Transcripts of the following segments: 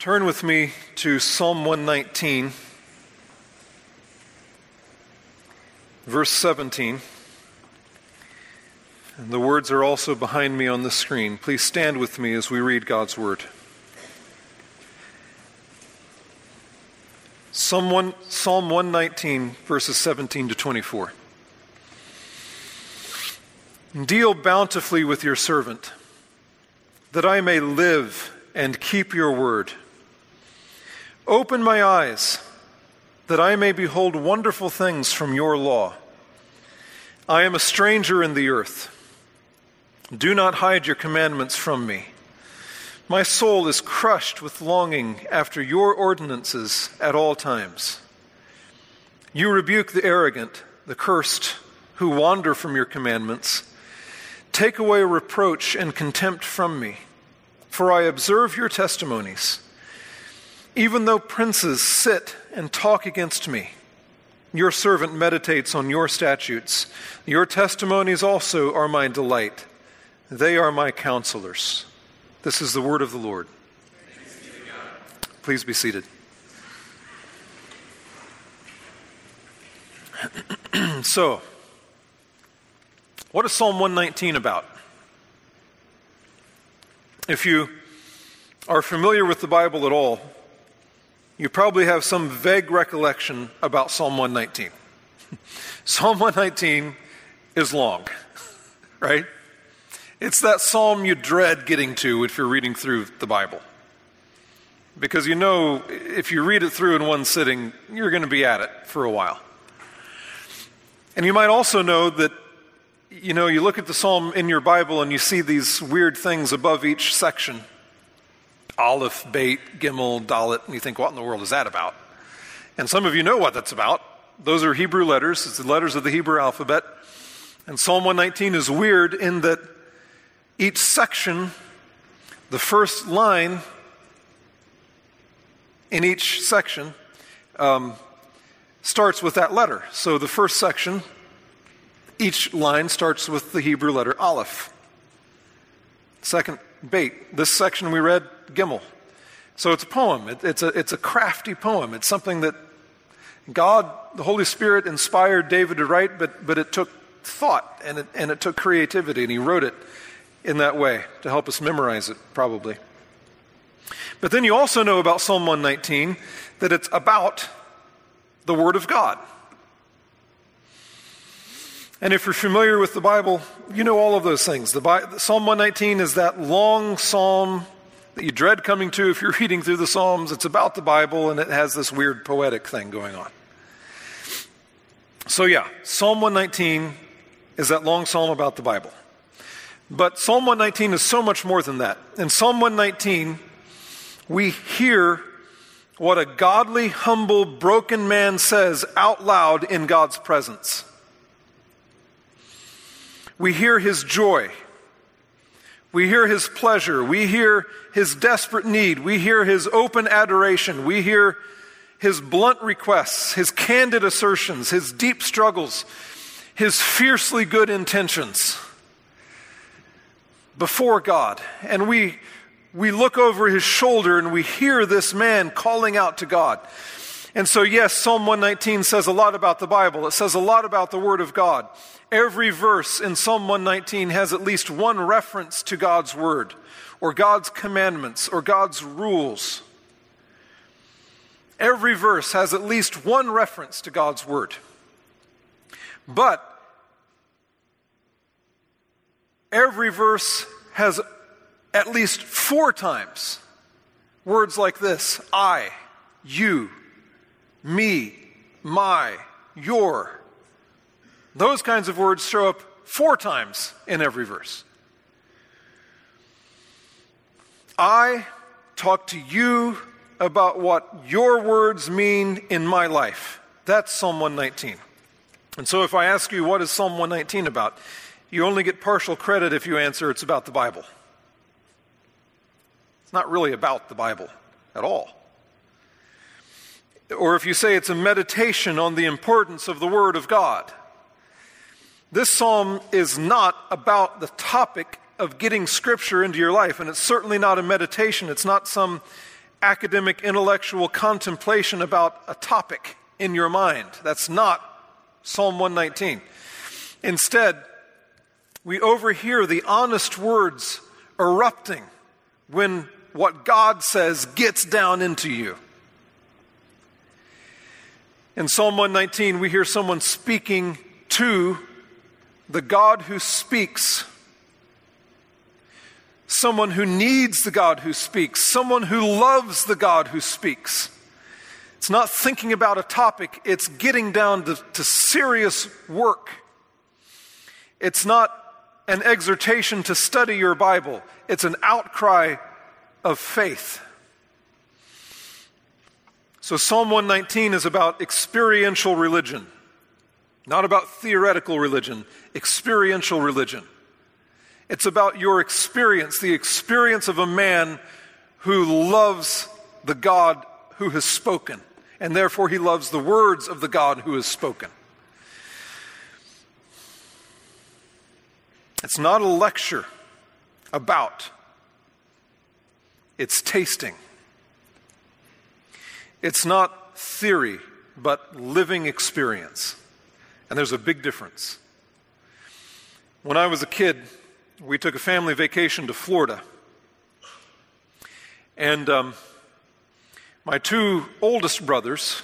Turn with me to Psalm 119, verse 17. And the words are also behind me on the screen. Please stand with me as we read God's word. Psalm, 1, Psalm 119, verses 17 to 24. Deal bountifully with your servant, that I may live and keep your word. Open my eyes, that I may behold wonderful things from your law. I am a stranger in the earth. Do not hide your commandments from me. My soul is crushed with longing after your ordinances at all times. You rebuke the arrogant, the cursed, who wander from your commandments. Take away reproach and contempt from me, for I observe your testimonies. Even though princes sit and talk against me, your servant meditates on your statutes. Your testimonies also are my delight. They are my counselors. This is the word of the Lord. Please be seated. so, what is Psalm 119 about? If you are familiar with the Bible at all, you probably have some vague recollection about Psalm 119. Psalm 119 is long, right? It's that psalm you dread getting to if you're reading through the Bible. Because you know, if you read it through in one sitting, you're going to be at it for a while. And you might also know that, you know, you look at the psalm in your Bible and you see these weird things above each section Aleph, Beit, Gimel, Dalet, and you think, what in the world is that about? And some of you know what that's about. Those are Hebrew letters, it's the letters of the Hebrew alphabet. And Psalm 119 is weird in that each section, the first line in each section, um, starts with that letter. So the first section, each line starts with the Hebrew letter Aleph. Second, Beit. This section we read, Gimel. So it's a poem. It, it's, a, it's a crafty poem. It's something that God, the Holy Spirit, inspired David to write, but, but it took thought and it, and it took creativity, and he wrote it in that way to help us memorize it, probably. But then you also know about Psalm 119 that it's about the Word of God. And if you're familiar with the Bible, you know all of those things. The Bible, psalm 119 is that long psalm that you dread coming to if you're reading through the Psalms. It's about the Bible and it has this weird poetic thing going on. So, yeah, Psalm 119 is that long psalm about the Bible. But Psalm 119 is so much more than that. In Psalm 119, we hear what a godly, humble, broken man says out loud in God's presence. We hear his joy. We hear his pleasure. We hear his desperate need. We hear his open adoration. We hear his blunt requests, his candid assertions, his deep struggles, his fiercely good intentions before God. And we, we look over his shoulder and we hear this man calling out to God. And so, yes, Psalm 119 says a lot about the Bible. It says a lot about the Word of God. Every verse in Psalm 119 has at least one reference to God's Word, or God's commandments, or God's rules. Every verse has at least one reference to God's Word. But every verse has at least four times words like this I, you, me, my, your. Those kinds of words show up four times in every verse. I talk to you about what your words mean in my life. That's Psalm 119. And so if I ask you, what is Psalm 119 about? You only get partial credit if you answer it's about the Bible. It's not really about the Bible at all. Or if you say it's a meditation on the importance of the Word of God. This psalm is not about the topic of getting Scripture into your life, and it's certainly not a meditation. It's not some academic, intellectual contemplation about a topic in your mind. That's not Psalm 119. Instead, we overhear the honest words erupting when what God says gets down into you. In Psalm 119, we hear someone speaking to the God who speaks. Someone who needs the God who speaks. Someone who loves the God who speaks. It's not thinking about a topic, it's getting down to, to serious work. It's not an exhortation to study your Bible, it's an outcry of faith. So, Psalm 119 is about experiential religion, not about theoretical religion, experiential religion. It's about your experience, the experience of a man who loves the God who has spoken, and therefore he loves the words of the God who has spoken. It's not a lecture about, it's tasting. It's not theory, but living experience. And there's a big difference. When I was a kid, we took a family vacation to Florida. And um, my two oldest brothers,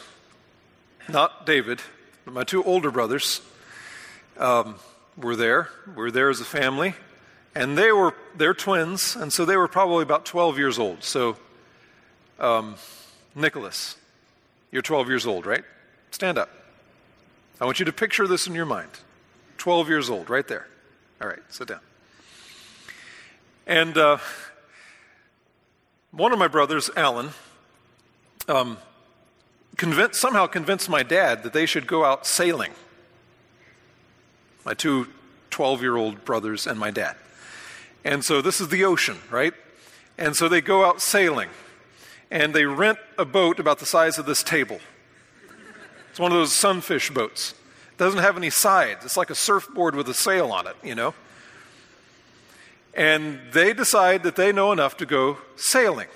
not David, but my two older brothers, um, were there. We were there as a family. And they were, they're twins, and so they were probably about 12 years old. So, um, Nicholas, you're 12 years old, right? Stand up. I want you to picture this in your mind. 12 years old, right there. All right, sit down. And uh, one of my brothers, Alan, um, convinced, somehow convinced my dad that they should go out sailing. My two 12 year old brothers and my dad. And so this is the ocean, right? And so they go out sailing and they rent a boat about the size of this table. It's one of those sunfish boats. It doesn't have any sides. It's like a surfboard with a sail on it, you know. And they decide that they know enough to go sailing.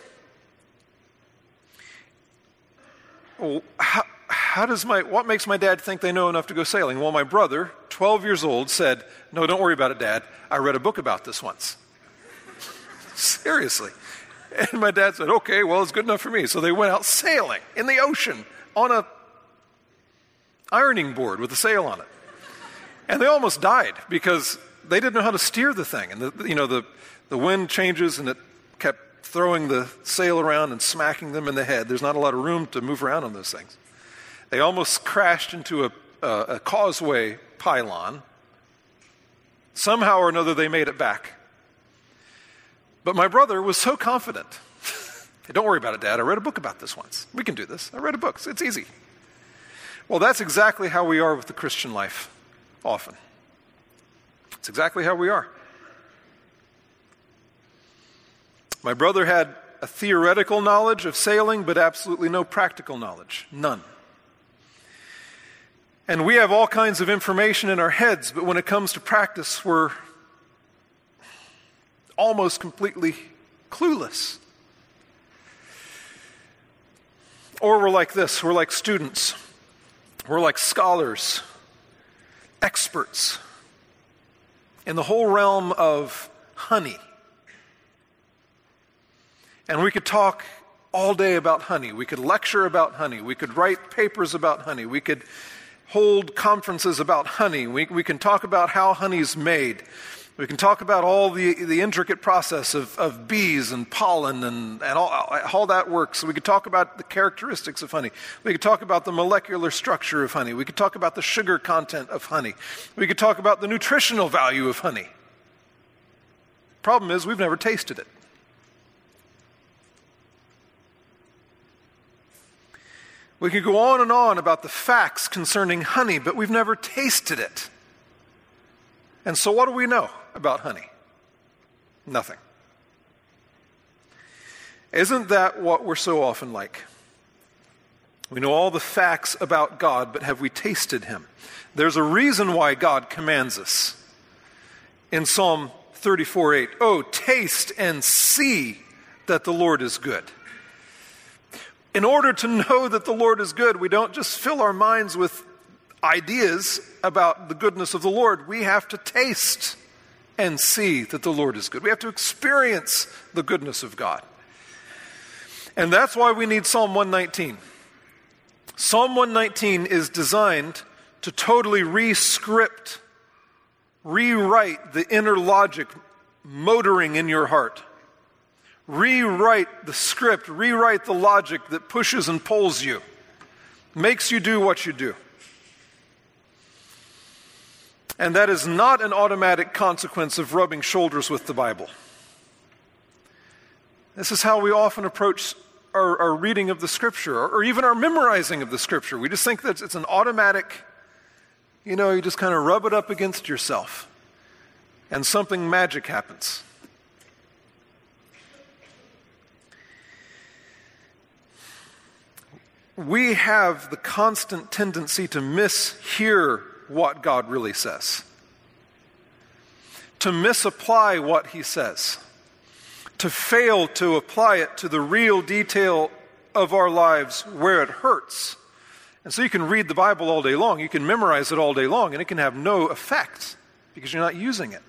Well, how, how does my what makes my dad think they know enough to go sailing? Well, my brother, 12 years old, said, "No, don't worry about it, dad. I read a book about this once." Seriously. And my dad said, okay, well, it's good enough for me. So they went out sailing in the ocean on a ironing board with a sail on it. And they almost died because they didn't know how to steer the thing. And, the, you know, the, the wind changes and it kept throwing the sail around and smacking them in the head. There's not a lot of room to move around on those things. They almost crashed into a, a, a causeway pylon. Somehow or another, they made it back. But my brother was so confident. hey, don't worry about it, Dad. I read a book about this once. We can do this. I read a book. It's easy. Well, that's exactly how we are with the Christian life, often. It's exactly how we are. My brother had a theoretical knowledge of sailing, but absolutely no practical knowledge. None. And we have all kinds of information in our heads, but when it comes to practice, we're almost completely clueless. Or we're like this we're like students, we're like scholars, experts in the whole realm of honey. And we could talk all day about honey. We could lecture about honey. We could write papers about honey. We could hold conferences about honey. We, we can talk about how honey's made. We can talk about all the, the intricate process of, of bees and pollen and, and all, all that works. We could talk about the characteristics of honey. We could talk about the molecular structure of honey. We could talk about the sugar content of honey. We could talk about the nutritional value of honey. Problem is, we've never tasted it. We could go on and on about the facts concerning honey, but we've never tasted it. And so, what do we know about honey? Nothing. Isn't that what we're so often like? We know all the facts about God, but have we tasted Him? There's a reason why God commands us. In Psalm 34 8, oh, taste and see that the Lord is good. In order to know that the Lord is good, we don't just fill our minds with ideas about the goodness of the Lord. We have to taste and see that the Lord is good. We have to experience the goodness of God. And that's why we need Psalm 119. Psalm 119 is designed to totally rescript, rewrite the inner logic motoring in your heart. Rewrite the script, rewrite the logic that pushes and pulls you, makes you do what you do. And that is not an automatic consequence of rubbing shoulders with the Bible. This is how we often approach our, our reading of the Scripture or, even our memorizing of the Scripture. We just think that it's an automatic, you know, you just kind of rub it up against yourself and something magic happens. We have the constant tendency to mishear what God really says, to misapply what He says, to fail to apply it to the real detail of our lives where it hurts. And so you can read the Bible all day long, you can memorize it all day long, and it can have no effect because you're not using it.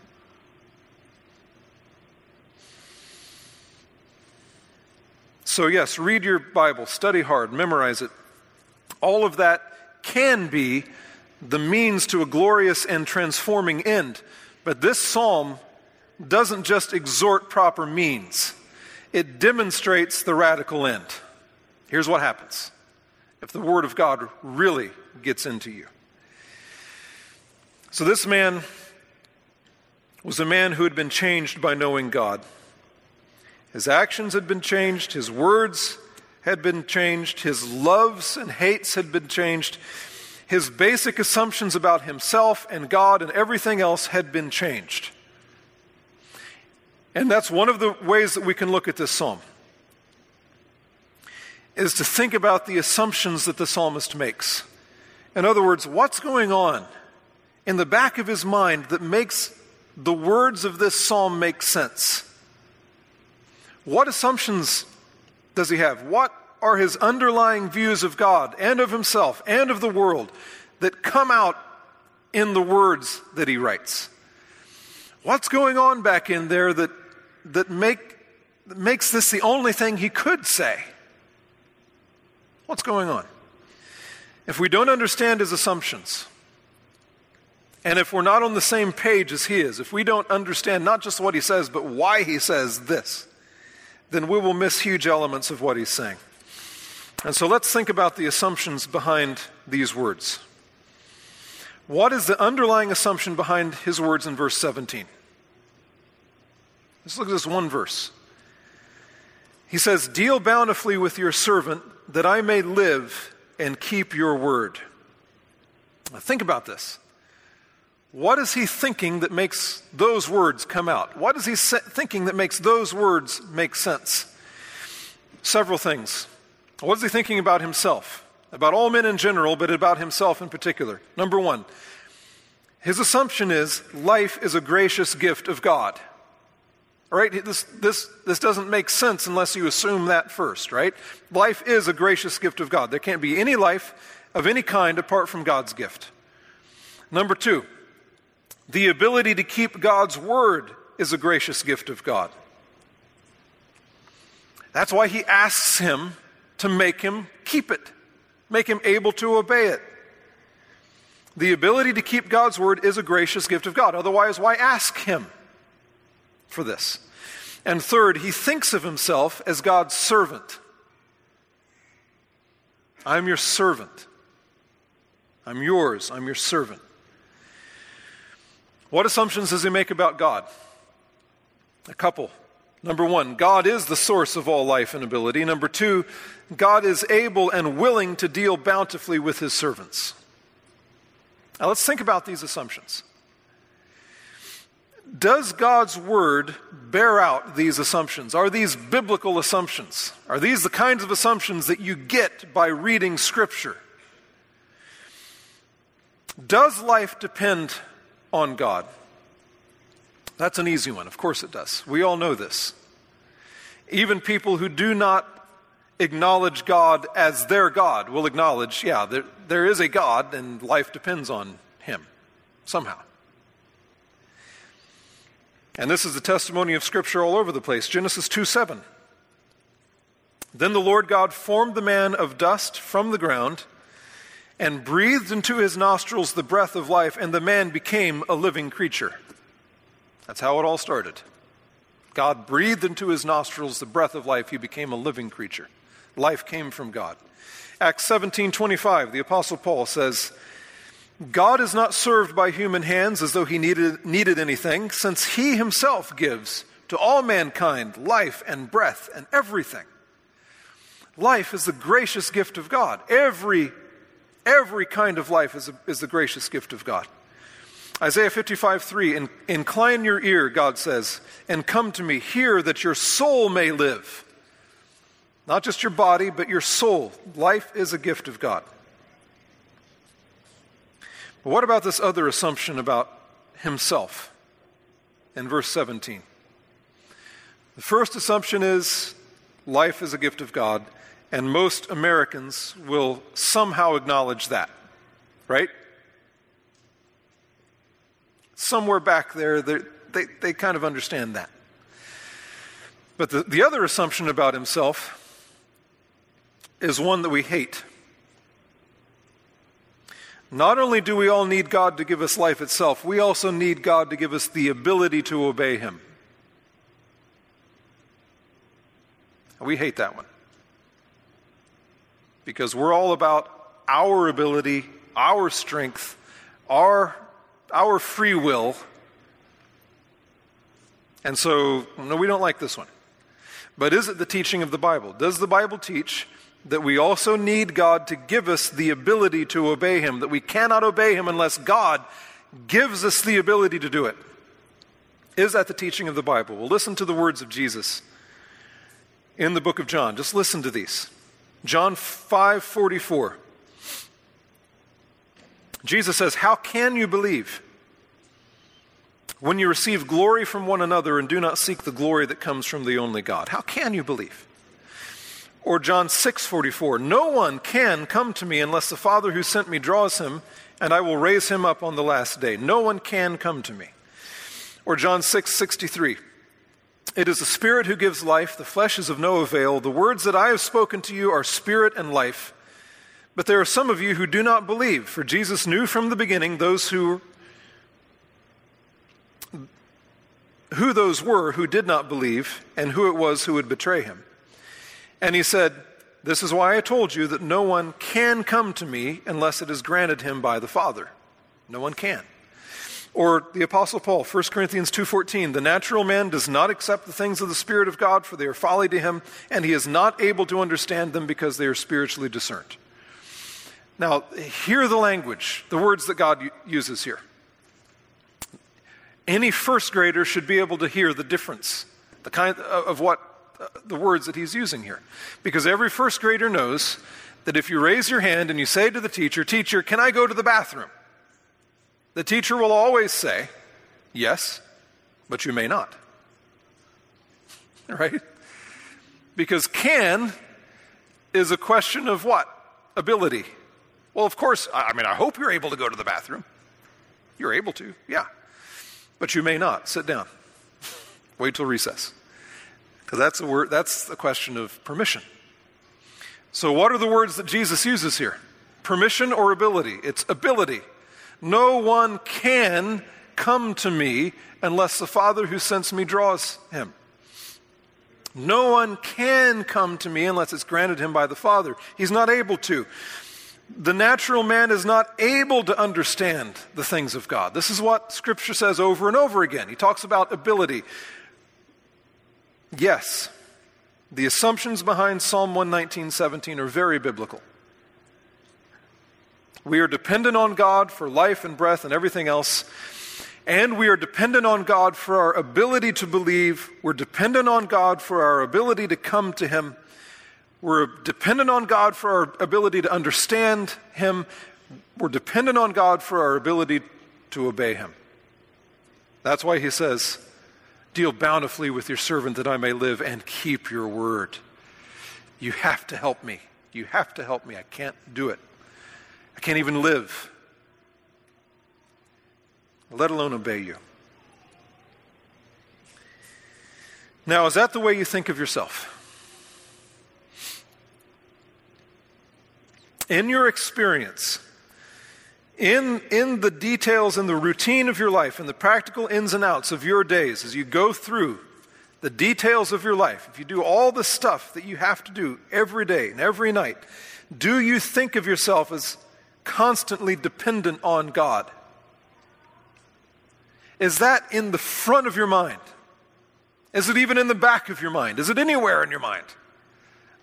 So, yes, read your Bible, study hard, memorize it. All of that can be the means to a glorious and transforming end. But this psalm doesn't just exhort proper means, it demonstrates the radical end. Here's what happens if the Word of God really gets into you. So, this man was a man who had been changed by knowing God. His actions had been changed, his words had been changed, his loves and hates had been changed. His basic assumptions about himself and God and everything else had been changed. And that's one of the ways that we can look at this psalm is to think about the assumptions that the psalmist makes. In other words, what's going on in the back of his mind that makes the words of this psalm make sense? What assumptions does he have? What are his underlying views of God and of himself and of the world that come out in the words that he writes? What's going on back in there that, that, make, that makes this the only thing he could say? What's going on? If we don't understand his assumptions, and if we're not on the same page as he is, if we don't understand not just what he says, but why he says this, then we will miss huge elements of what he's saying. And so let's think about the assumptions behind these words. What is the underlying assumption behind his words in verse 17? Let's look at this one verse. He says, Deal bountifully with your servant that I may live and keep your word. Now think about this. What is he thinking that makes those words come out? What is he thinking that makes those words make sense? Several things. What is he thinking about himself? About all men in general, but about himself in particular. Number one, his assumption is life is a gracious gift of God. All right, this, this, this doesn't make sense unless you assume that first, right? Life is a gracious gift of God. There can't be any life of any kind apart from God's gift. Number two, the ability to keep God's word is a gracious gift of God. That's why he asks him to make him keep it, make him able to obey it. The ability to keep God's word is a gracious gift of God. Otherwise, why ask him for this? And third, he thinks of himself as God's servant. I'm your servant. I'm yours. I'm your servant. What assumptions does he make about God? A couple. Number one, God is the source of all life and ability. Number two, God is able and willing to deal bountifully with his servants. Now let's think about these assumptions. Does God's word bear out these assumptions? Are these biblical assumptions? Are these the kinds of assumptions that you get by reading Scripture? Does life depend on God? That's an easy one. Of course it does. We all know this. Even people who do not acknowledge God as their God will acknowledge, yeah, there, there is a God and life depends on him somehow. And this is the testimony of Scripture all over the place. Genesis 2 7. Then the Lord God formed the man of dust from the ground and breathed into his nostrils the breath of life, and the man became a living creature. That's how it all started. God breathed into his nostrils the breath of life, he became a living creature. Life came from God. Acts 17:25, the apostle Paul says, God is not served by human hands as though he needed, needed anything, since he himself gives to all mankind life and breath and everything. Life is the gracious gift of God. Every, every kind of life is, a, is the gracious gift of God. Isaiah 55 3, incline your ear, God says, and come to me. Hear that your soul may live. Not just your body, but your soul. Life is a gift of God. But what about this other assumption about himself in verse 17? The first assumption is life is a gift of God, and most Americans will somehow acknowledge that, right? Somewhere back there, they, they kind of understand that. But the, the other assumption about himself is one that we hate. Not only do we all need God to give us life itself, we also need God to give us the ability to obey Him. We hate that one. Because we're all about our ability, our strength, our, our free will. And so, no, we don't like this one. But is it the teaching of the Bible? Does the Bible teach that we also need God to give us the ability to obey Him, that we cannot obey Him unless God gives us the ability to do it. Is that the teaching of the Bible? Well, listen to the words of Jesus in the book of John. Just listen to these. John 5 44. Jesus says, How can you believe when you receive glory from one another and do not seek the glory that comes from the only God? How can you believe? Or John 6:44, "No one can come to me unless the Father who sent me draws him, and I will raise him up on the last day. No one can come to me." Or John 6:63, "It is the Spirit who gives life, the flesh is of no avail. The words that I have spoken to you are spirit and life." But there are some of you who do not believe, for Jesus knew from the beginning those who who those were who did not believe and who it was who would betray him. And he said, This is why I told you that no one can come to me unless it is granted him by the Father. No one can. Or the apostle Paul, 1 Corinthians 2:14, the natural man does not accept the things of the spirit of God for they are folly to him and he is not able to understand them because they are spiritually discerned. Now, hear the language, the words that God uses here. Any first grader should be able to hear the difference, the kind uh, of what uh, the words that he's using here. Because every first grader knows that if you raise your hand and you say to the teacher, Teacher, can I go to the bathroom? The teacher will always say, Yes, but you may not. Right? Because can is a question of what? Ability. Well, of course, I mean, I hope you're able to go to the bathroom. You're able to, yeah. But you may not. Sit down. Wait till recess. Because that's a word, that's a question of permission. So, what are the words that Jesus uses here? Permission or ability? It's ability. No one can come to me unless the Father who sends me draws him. No one can come to me unless it's granted him by the Father. He's not able to. The natural man is not able to understand the things of God. This is what Scripture says over and over again. He talks about ability. Yes, the assumptions behind Psalm 119:17 are very biblical. We are dependent on God for life and breath and everything else. And we are dependent on God for our ability to believe. We're dependent on God for our ability to come to Him. We're dependent on God for our ability to understand Him. We're dependent on God for our ability to obey Him. That's why He says, Deal bountifully with your servant that I may live and keep your word. You have to help me. You have to help me. I can't do it. I can't even live, let alone obey you. Now, is that the way you think of yourself? In your experience, in, in the details and the routine of your life, and the practical ins and outs of your days, as you go through the details of your life, if you do all the stuff that you have to do every day and every night, do you think of yourself as constantly dependent on God? Is that in the front of your mind? Is it even in the back of your mind? Is it anywhere in your mind?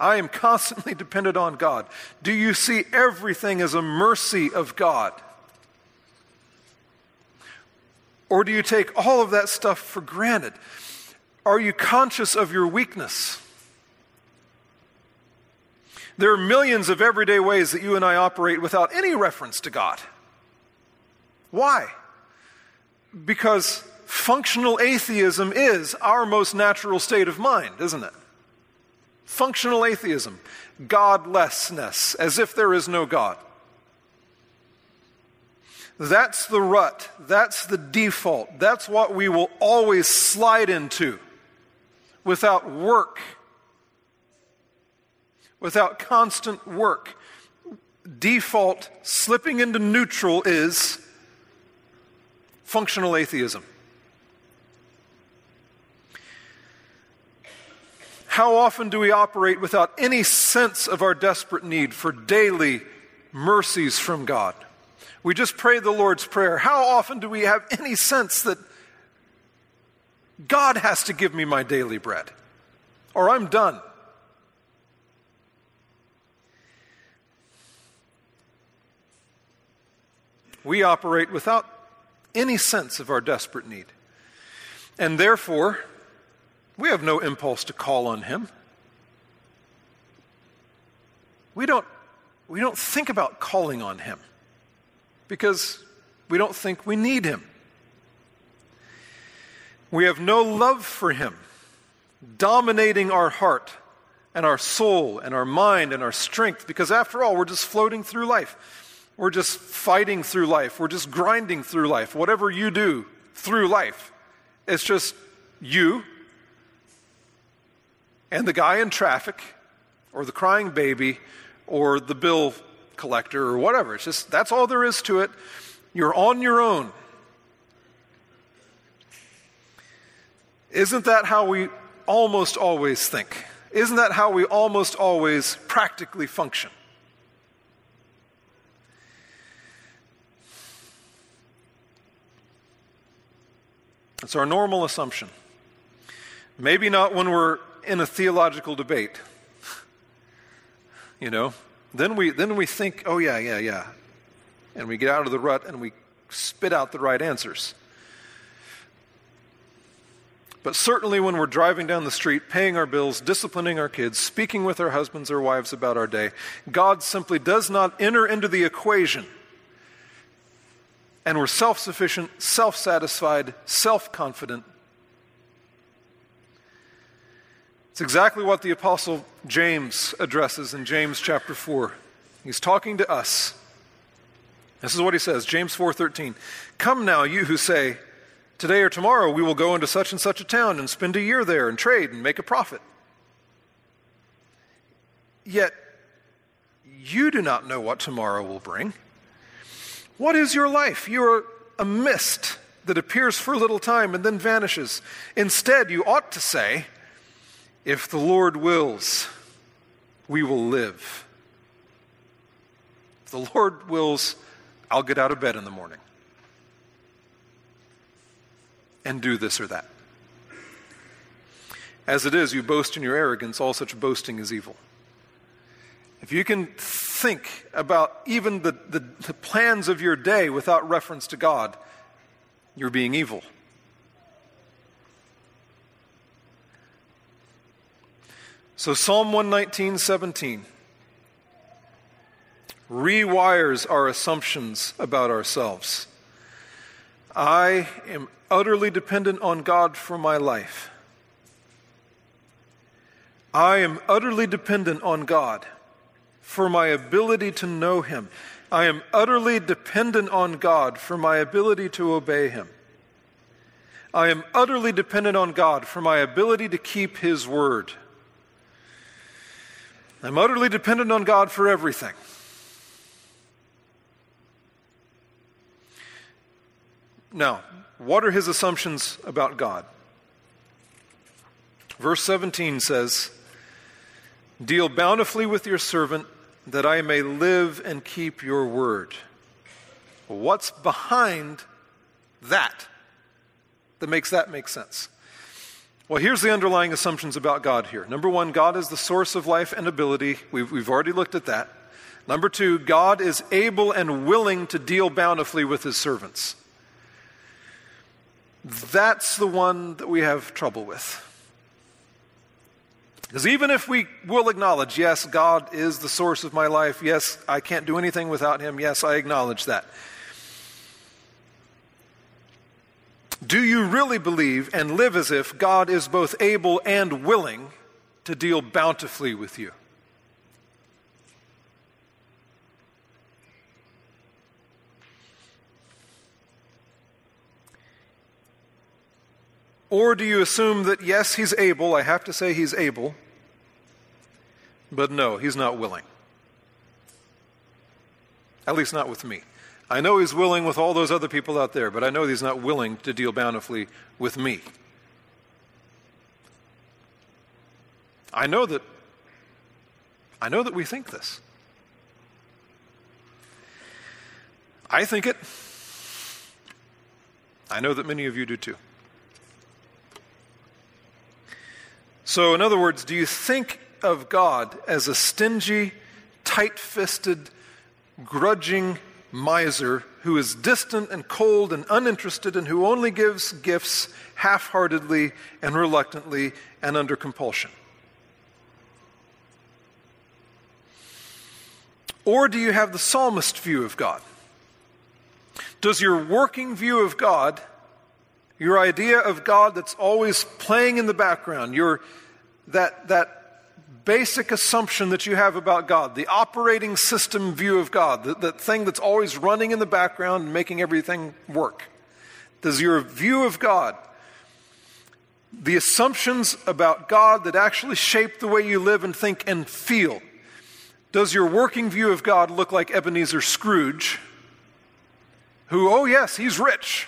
I am constantly dependent on God. Do you see everything as a mercy of God? Or do you take all of that stuff for granted? Are you conscious of your weakness? There are millions of everyday ways that you and I operate without any reference to God. Why? Because functional atheism is our most natural state of mind, isn't it? Functional atheism, godlessness, as if there is no God. That's the rut. That's the default. That's what we will always slide into without work, without constant work. Default, slipping into neutral, is functional atheism. How often do we operate without any sense of our desperate need for daily mercies from God? We just pray the Lord's Prayer. How often do we have any sense that God has to give me my daily bread or I'm done? We operate without any sense of our desperate need. And therefore, we have no impulse to call on Him. We don't, we don't think about calling on Him because we don't think we need Him. We have no love for Him, dominating our heart and our soul and our mind and our strength because, after all, we're just floating through life. We're just fighting through life. We're just grinding through life. Whatever you do through life, it's just you and the guy in traffic, or the crying baby, or the bill collector, or whatever. It's just that's all there is to it. You're on your own. Isn't that how we almost always think? Isn't that how we almost always practically function? It's our normal assumption. Maybe not when we're in a theological debate. You know, then we, then we think, oh, yeah, yeah, yeah. And we get out of the rut and we spit out the right answers. But certainly when we're driving down the street, paying our bills, disciplining our kids, speaking with our husbands or wives about our day, God simply does not enter into the equation. And we're self sufficient, self satisfied, self confident, It's exactly what the Apostle James addresses in James chapter 4. He's talking to us. This is what he says, James 4:13. Come now, you who say, today or tomorrow we will go into such and such a town and spend a year there and trade and make a profit. Yet you do not know what tomorrow will bring. What is your life? You are a mist that appears for a little time and then vanishes. Instead, you ought to say, if the Lord wills, we will live. If the Lord wills, I'll get out of bed in the morning and do this or that. As it is, you boast in your arrogance, all such boasting is evil. If you can think about even the, the, the, plans of your day without reference to God, you're being evil. So, Psalm 119, 17 rewires our assumptions about ourselves. I am utterly dependent on God for my life. I am utterly dependent on God for my ability to know Him. I am utterly dependent on God for my ability to obey Him. I am utterly dependent on God for my ability to keep His word. I'm utterly dependent on God for everything. Now, what are his assumptions about God? Verse 17 says, Deal bountifully with your servant that I may live and keep your word. What's behind that that makes that make sense? Well, here's the underlying assumptions about God here. Number one, God is the source of life and ability. We've, we've already looked at that. Number two, God is able and willing to deal bountifully with his servants. That's the one that we have trouble with. Because even if we will acknowledge, yes, God is the source of my life, yes, I can't do anything without Him, yes, I acknowledge that. Do you really believe and live as if God is both able and willing to deal bountifully with you? Or do you assume that, yes, he's able, I have to say he's able, but no, he's not willing? At least not with me. I know he's willing with all those other people out there, but I know he's not willing to deal bountifully with me. I know that I know that we think this. I think it. I know that many of you do too. So, in other words, do you think of God as a stingy, tight fisted, grudging miser who is distant and cold and uninterested and who only gives gifts half heartedly and reluctantly and under compulsion? Or do you have the psalmist view of God? Does your working view of God your idea of God that's always playing in the background, your, that, that basic assumption that you have about God, the operating system view of God, the, the thing that's always running in the background and making everything work. Does your view of God, the assumptions about God that actually shape the way you live and think and feel, does your working view of God look like Ebenezer Scrooge, who, oh yes, he's rich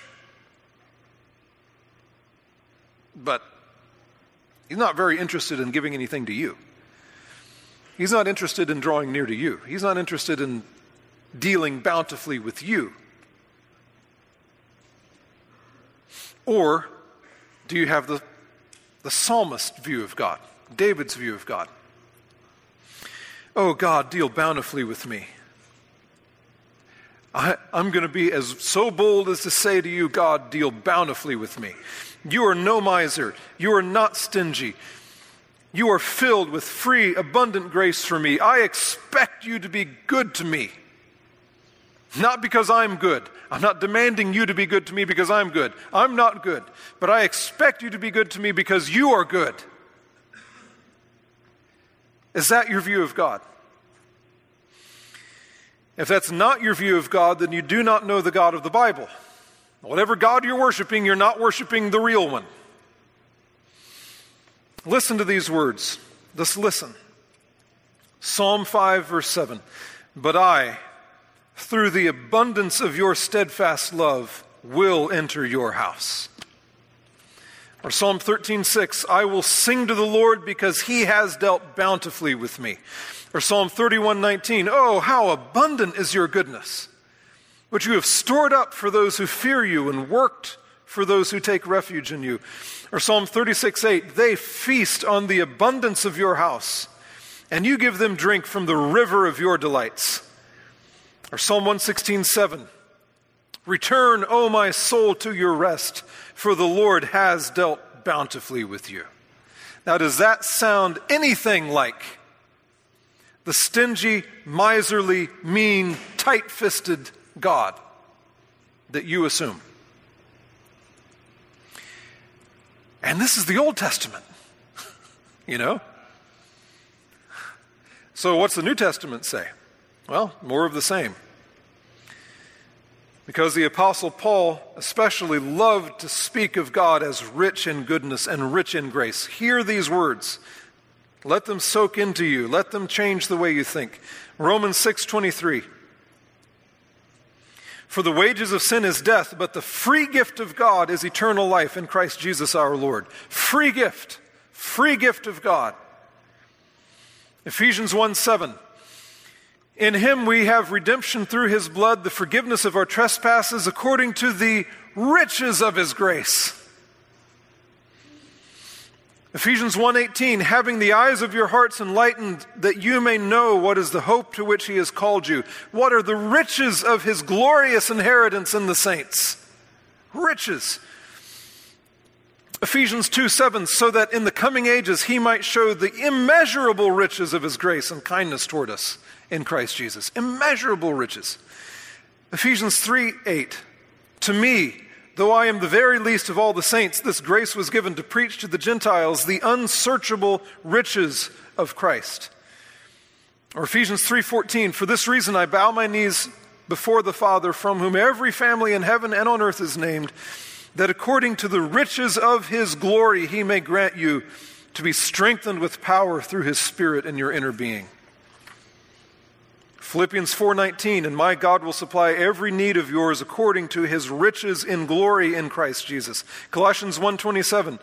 but he's not very interested in giving anything to you. He's not interested in drawing near to you. He's not interested in dealing bountifully with you. Or do you have the, the psalmist view of God, David's view of God? Oh, God, deal bountifully with me. I, am going to be as so bold as to say to you, God, deal bountifully with me. You are no miser. You are not stingy. You are filled with free, abundant grace for me. I expect you to be good to me. Not because I'm good. I'm not demanding you to be good to me because I'm good. I'm not good. But I expect you to be good to me because you are good. Is that your view of God? If that's not your view of God, then you do not know the God of the Bible. Whatever God you're worshiping, you're not worshiping the real one. Listen to these words. Just listen. Psalm 5, verse 7. But I, through the abundance of your steadfast love, will enter your house. Or Psalm 13, 6. I will sing to the Lord because he has dealt bountifully with me. Or Psalm 31, 19. Oh, how abundant is your goodness! which you have stored up for those who fear you and worked for those who take refuge in you. Or Psalm 36 8, they feast on the abundance of your house, and you give them drink from the river of your delights. Or Psalm 116 7, return, O my soul, to your rest, for the Lord has dealt bountifully with you. Now, does that sound anything like the stingy, miserly, mean, tight fisted God that you assume. And this is the Old Testament, you know? So, what's the New Testament say? Well, more of the same. Because the Apostle Paul especially loved to speak of God as rich in goodness and rich in grace. Hear these words. Let them soak into you. Let them change the way you think. Romans 6:23 For the wages of sin is death, but the free gift of God is eternal life in Christ Jesus our Lord. Free gift. Free gift of God. Ephesians 1 7. In him we have redemption through his blood, the forgiveness of our trespasses according to the riches of his grace. Ephesians 1:18 having the eyes of your hearts enlightened that you may know what is the hope to which he has called you what are the riches of his glorious inheritance in the saints riches Ephesians 2 7, so that in the coming ages he might show the immeasurable riches of his grace and kindness toward us in Christ Jesus. Immeasurable riches. Ephesians 3 8, to me, though I am the very least of all the saints, this grace was given to preach to the Gentiles the unsearchable riches of Christ. Or Ephesians 3:14, for this reason I bow my knees before the Father from whom every family in heaven and on earth is named that according to the riches of his glory he may grant you to be strengthened with power through his spirit in your inner being philippians 4.19 and my god will supply every need of yours according to his riches in glory in christ jesus colossians 1.27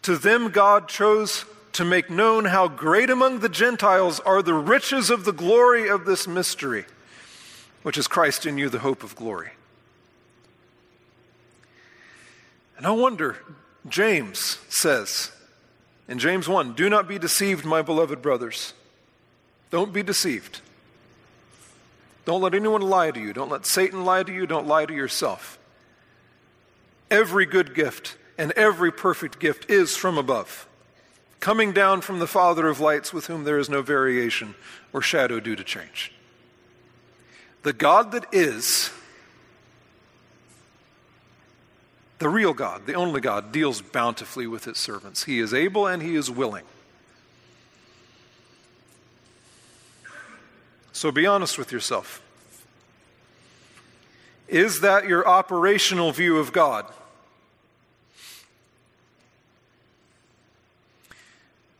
to them god chose to make known how great among the gentiles are the riches of the glory of this mystery which is christ in you the hope of glory And No wonder James says in James 1 Do not be deceived, my beloved brothers. Don't be deceived. Don't let anyone lie to you. Don't let Satan lie to you. Don't lie to yourself. Every good gift and every perfect gift is from above, coming down from the Father of lights, with whom there is no variation or shadow due to change. The God that is The real God, the only God, deals bountifully with his servants. He is able and he is willing. So be honest with yourself. Is that your operational view of God?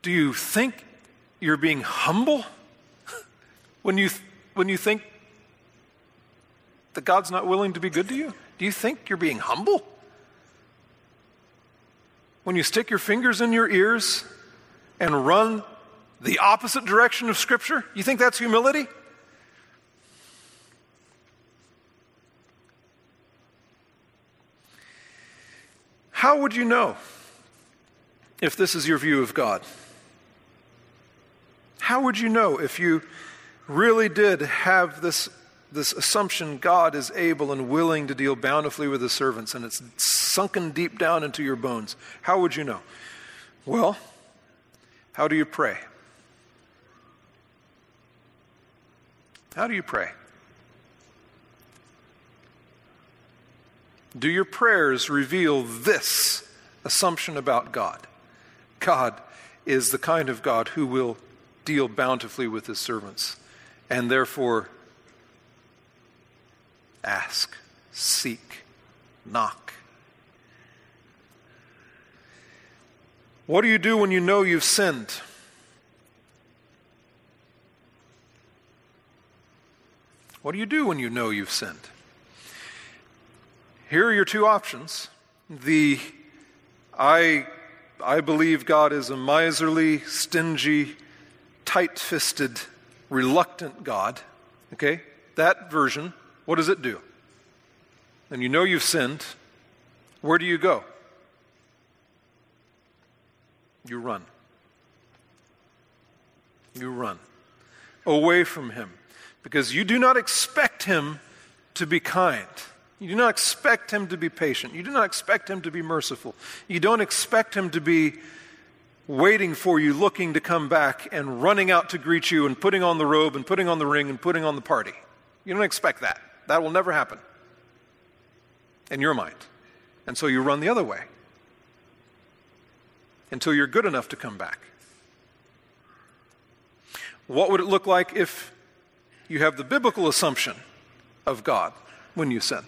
Do you think you're being humble when you, when you think that God's not willing to be good to you? Do you think you're being humble? when you stick your fingers in your ears and run the opposite direction of Scripture? You think that's humility? How would you know if this is your view of God? How would you know if you really did have this this assumption God is able and willing to deal bountifully with his servants, and it's sunken deep down into your bones. How would you know? Well, how do you pray? How do you pray? Do your prayers reveal this assumption about God? God is the kind of God who will deal bountifully with his servants, and therefore ask, seek, knock. What do you do when you know you've sinned? What do you do when you know you've sinned? Here are your two options. The I, I believe God is a miserly, stingy, tight fisted, reluctant God. Okay? That version. What does it do? And you know you've sinned. Where do you go? You run. You run away from him because you do not expect him to be kind. You do not expect him to be patient. You do not expect him to be merciful. You don't expect him to be waiting for you, looking to come back and running out to greet you and putting on the robe and putting on the ring and putting on the party. You don't expect that. That will never happen in your mind. And so you run the other way until you're good enough to come back. What would it look like if you have the biblical assumption of God when you sin?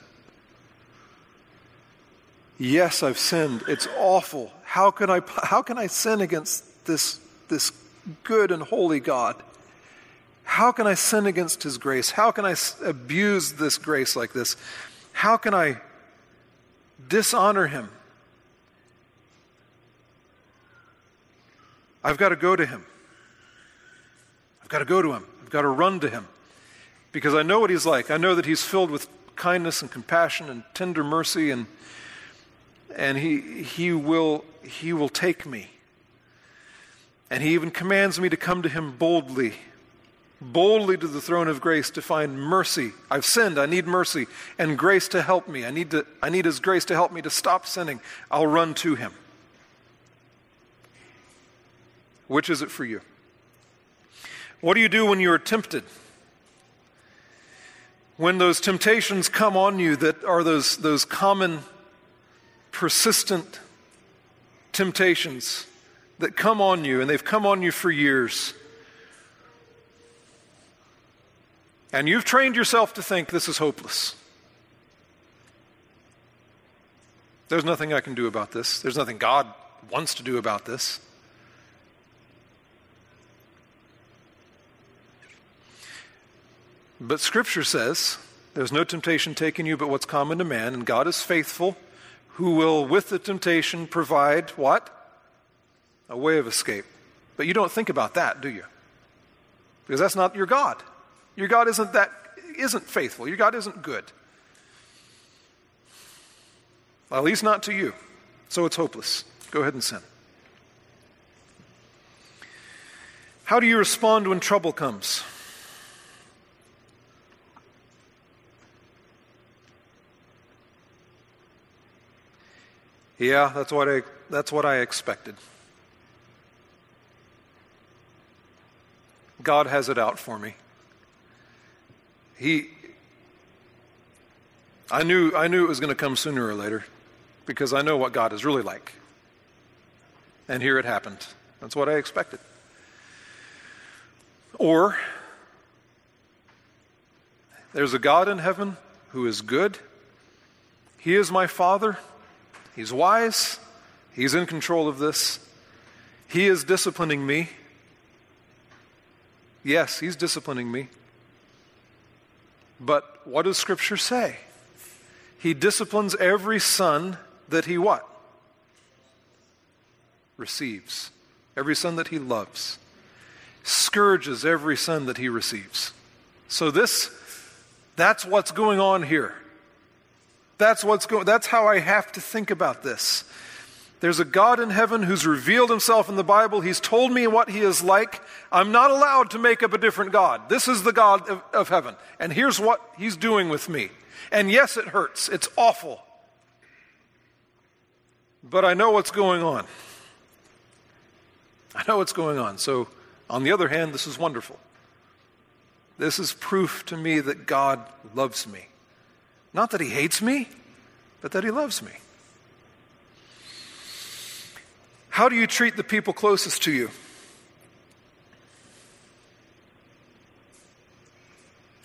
Yes, I've sinned. It's awful. How can I, how can I sin against this, this good and holy God? How can I sin against His grace? How can I abuse this grace like this? How can I dishonor Him? I've got to go to Him. I've got to go to Him. I've got to run to Him. Because I know what He's like. I know that He's filled with kindness and compassion and tender mercy, and, and he, he, will, he will take me. And He even commands me to come to Him boldly boldly to the throne of grace to find mercy. I've sinned, I need mercy, and grace to help me. I need, to, I need His grace to help me to stop sinning. I'll run to Him. Which is it for you? What do you do when you are tempted? When those temptations come on you that are those, those common, persistent temptations that come on you, and they've come on you for years And you've trained yourself to think this is hopeless. There's nothing I can do about this. There's nothing God wants to do about this. But Scripture says there's no temptation taken you but what's common to man, and God is faithful, who will, with the temptation, provide what? A way of escape. But you don't think about that, do you? Because that's not your God. Your God isn't that isn't faithful. Your God isn't good. Well, at least not to you. So it's hopeless. Go ahead and sin. How do you respond when trouble comes? Yeah, that's what I that's what I expected. God has it out for me. He, I knew, I knew it was going to come sooner or later because I know what God is really like. And here it happened. That's what I expected. Or, there's a God in heaven who is good. He is my Father. He's wise. He's in control of this. He is disciplining me. Yes, He's disciplining me. But what does Scripture say? He disciplines every son that he what? Receives. Every son that he loves. Scourges every son that he receives. So this, that's what's going on here. That's what's going, that's how I have to think about this. There's a God in heaven who's revealed himself in the Bible. He's told me what he is like. I'm not allowed to make up a different God. This is the God of, of heaven. And here's what he's doing with me. And yes, it hurts. It's awful. But I know what's going on. I know what's going on. So, on the other hand, this is wonderful. This is proof to me that God loves me. Not that he hates me, but that he loves me. How do you treat the people closest to you?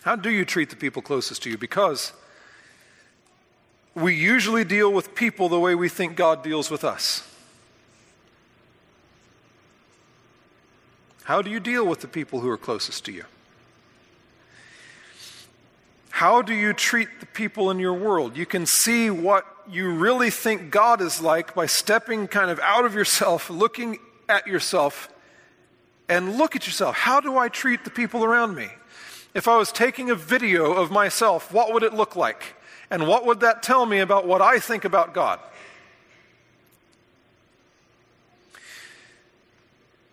How do you treat the people closest to you? Because we usually deal with people the way we think God deals with us. How do you deal with the people who are closest to you? How do you treat the people in your world? You can see what you really think God is like by stepping kind of out of yourself, looking at yourself, and look at yourself. How do I treat the people around me? If I was taking a video of myself, what would it look like? And what would that tell me about what I think about God?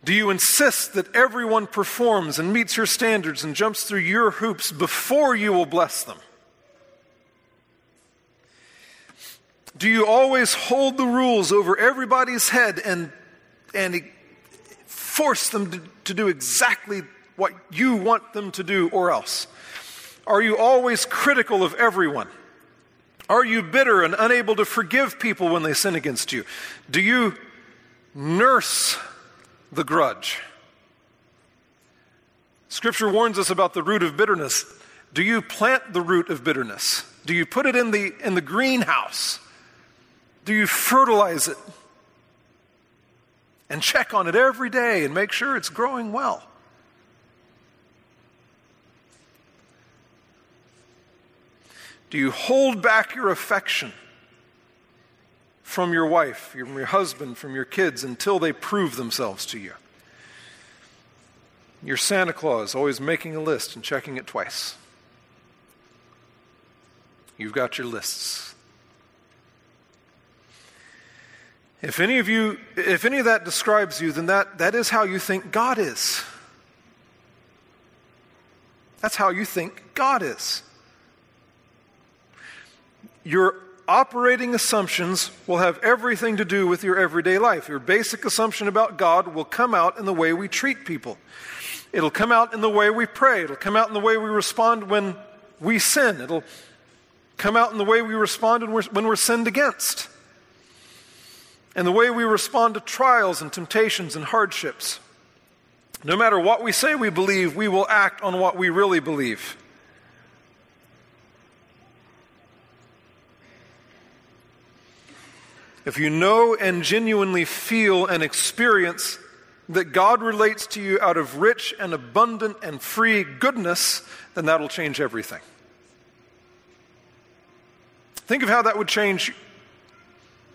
Do you insist that everyone performs and meets your standards and jumps through your hoops before you will bless them? Do you always hold the rules over everybody's head and, and force them to, to do exactly what you want them to do or else? Are you always critical of everyone? Are you bitter and unable to forgive people when they sin against you? Do you nurse the grudge? Scripture warns us about the root of bitterness. Do you plant the root of bitterness? Do you put it in the, in the greenhouse? Do you fertilize it? And check on it every day and make sure it's growing well. Do you hold back your affection from your wife, from your husband, from your kids until they prove themselves to you? Your Santa Claus always making a list and checking it twice. You've got your lists. If any of you, if any of that describes you, then that, that is how you think God is. That's how you think God is. Your operating assumptions will have everything to do with your everyday life. Your basic assumption about God will come out in the way we treat people. It'll come out in the way we pray. It'll come out in the way we respond when we sin. It'll come out in the way we respond when we're sinned against, and the way we respond to trials and temptations and hardships. No matter what we say we believe, we will act on what we really believe. If you know and genuinely feel and experience that God relates to you out of rich and abundant and free goodness, then that'll change everything. Think of how that would change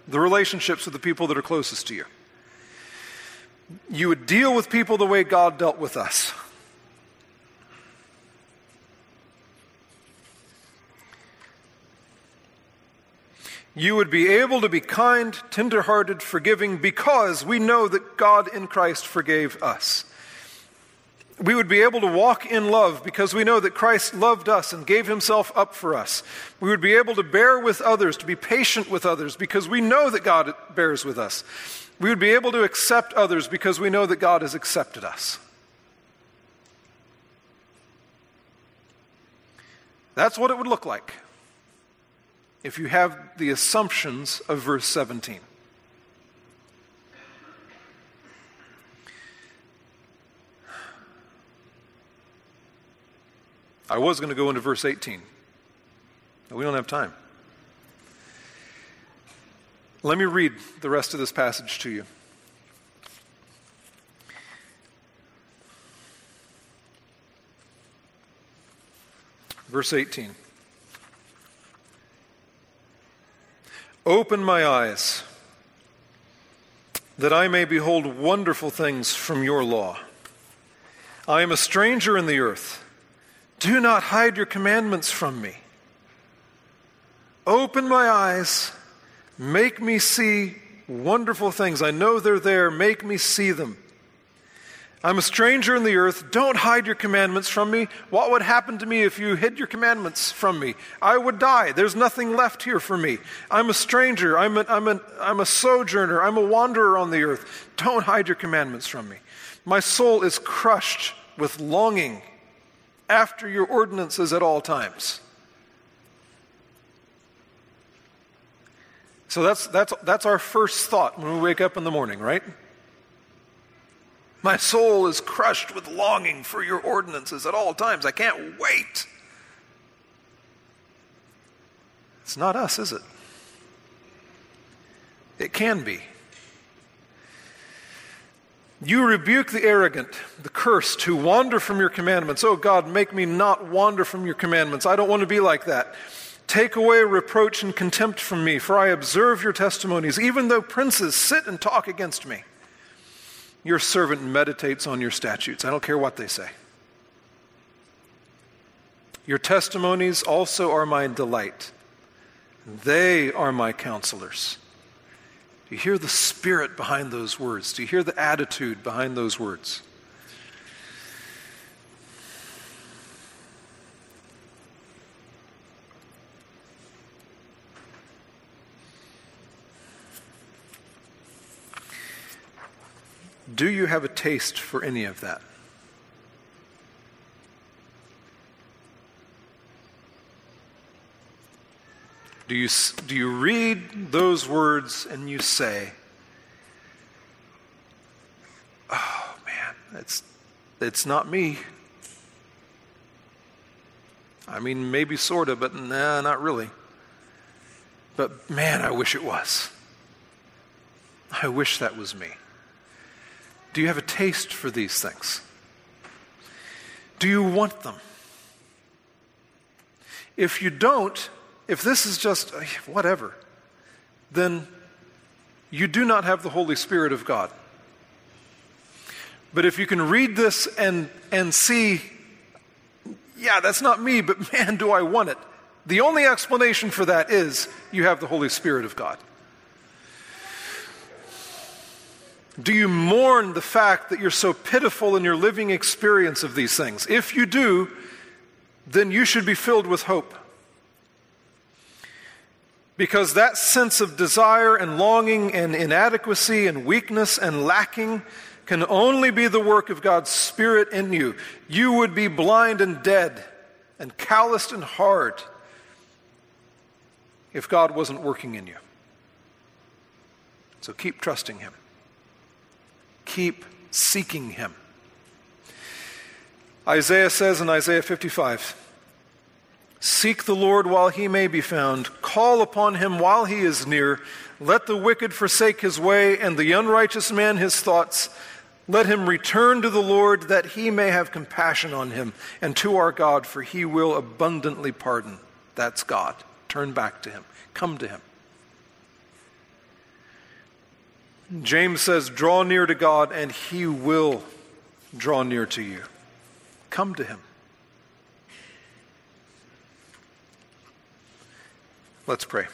the relationships with the people that are closest to you. You would deal with people the way God dealt with us. You would be able to be kind, tenderhearted, forgiving because we know that God in Christ forgave us we would be able to walk in love because we know that Christ loved us and gave himself up for us. We would be able to bear with others, to be patient with others because we know that God bears with us. We would be able to accept others because we know that God has accepted us. That's what it would look like if you have the assumptions of verse 17. I was going to go into verse 18, but we don't have time. Let me read the rest of this passage to you. Verse 18. Open my eyes that I may behold wonderful things from your law. I am a stranger in the earth do not hide your commandments from me. Open my eyes, make me see wonderful things. I know they're there, make me see them. I'm a stranger in the earth. Don't hide your commandments from me. What would happen to me if you hid your commandments from me? I would die. There's nothing left here for me. I'm a stranger. I'm a, I'm, a, I'm a sojourner. I'm a wanderer on the earth. Don't hide your commandments from me. My soul is crushed with longing after your ordinances at all times. So that's, that's, that's our first thought when we wake up in the morning, right? My soul is crushed with longing for your ordinances at all times. I can't wait. It's not us, is it? It can be. You rebuke the arrogant, the cursed, who wander from your commandments. Oh God, make me not wander from your commandments. I don't want to be like that. Take away reproach and contempt from me, for I observe your testimonies, even though princes sit and talk against me. Your servant meditates on your statutes. I don't care what they say. Your testimonies also are my delight. They are my counselors. Do you hear the spirit behind those words? Do you hear the attitude behind those words? Do you have a taste for any of that? Do you, do you read those words and you say, oh man, it's, it's not me. I mean, maybe sort of, but nah, not really. But man, I wish it was. I wish that was me. Do you have a taste for these things? Do you want them? If you don't, if this is just uh, whatever, then you do not have the Holy Spirit of God. But if you can read this and, and see, yeah, that's not me, but man, do I want it. The only explanation for that is you have the Holy Spirit of God. Do you mourn the fact that you're so pitiful in your living experience of these things? If you do, then you should be filled with hope. Because that sense of desire and longing and inadequacy and weakness and lacking can only be the work of God's Spirit in you. You would be blind and dead and calloused and hard if God wasn't working in you. So keep trusting Him, keep seeking Him. Isaiah says in Isaiah 55 Seek the Lord while he may be found, call upon him while he is near. Let the wicked forsake his way, and the unrighteous man his thoughts. Let him return to the Lord, that he may have compassion on him, and to our God, for he will abundantly pardon. That's God. Turn back to him. Come to him. James says, Draw near to God, and he will draw near to you. Come to him. Let's pray.